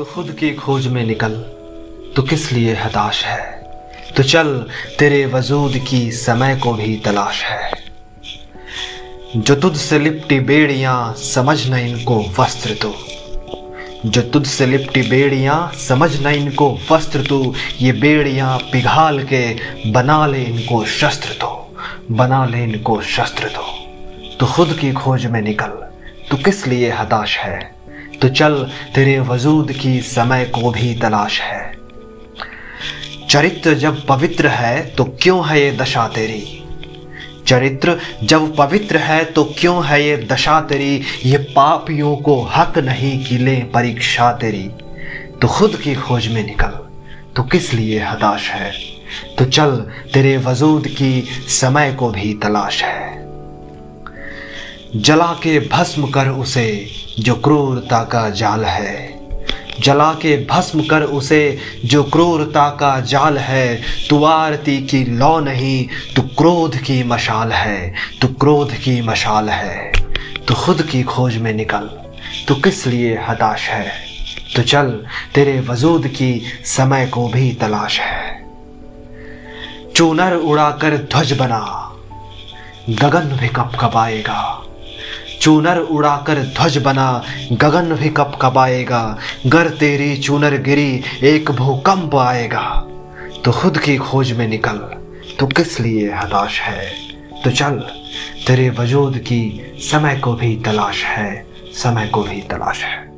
तो खुद की खोज में निकल। तो किस लिए हताश है? तो चल, तेरे वजूद की समय को भी तलाश है। जो तुझ से लिपटी बेड़ियाँ, समझ न इनको वस्त्र तो। जो तुझ से लिपटी बेड़ियाँ, समझ न इनको वस्त्र तो। ये बेड़ियाँ पिघाल के बना ले इनको शस्त्र तो। बना ले इनको शस्त्र तो। तो खुद की खोज में निकल। तो किस लिए हताश है? तो चल, तेरे वजूद की समय को भी तलाश है। चरित्र जब पवित्र है तो क्यों है ये दशा तेरी? चरित्र जब पवित्र है तो क्यों है ये दशा तेरी? ये पापियों को हक नहीं कि ले परीक्षा तेरी। तो खुद की खोज में निकल तो किस लिए हताश है? तो चल, तेरे वजूद की समय को भी तलाश है। जला के भस्म कर उसे, जो क्रूरता का जाल है। जला के भस्म कर उसे, जो क्रूरता का जाल है। तू आरती की लौ नहीं, तू क्रोध की मशाल है। तू क्रोध की मशाल है। तू खुद की खोज में निकल, तू किस लिए हताश है? तो चल, तेरे वजूद की समय को भी तलाश है। चूनर उड़ाकर ध्वज बना, गगन भी कप कपाएगा चूनर उड़ाकर ध्वज बना, गगन भी कप कपाएगा। गर तेरी चूनर गिरी, एक भूकंप आएगा। तो खुद की खोज में निकल तो किस लिए हताश है? तो चल, तेरे वजूद की समय को भी तलाश है, समय को भी तलाश है।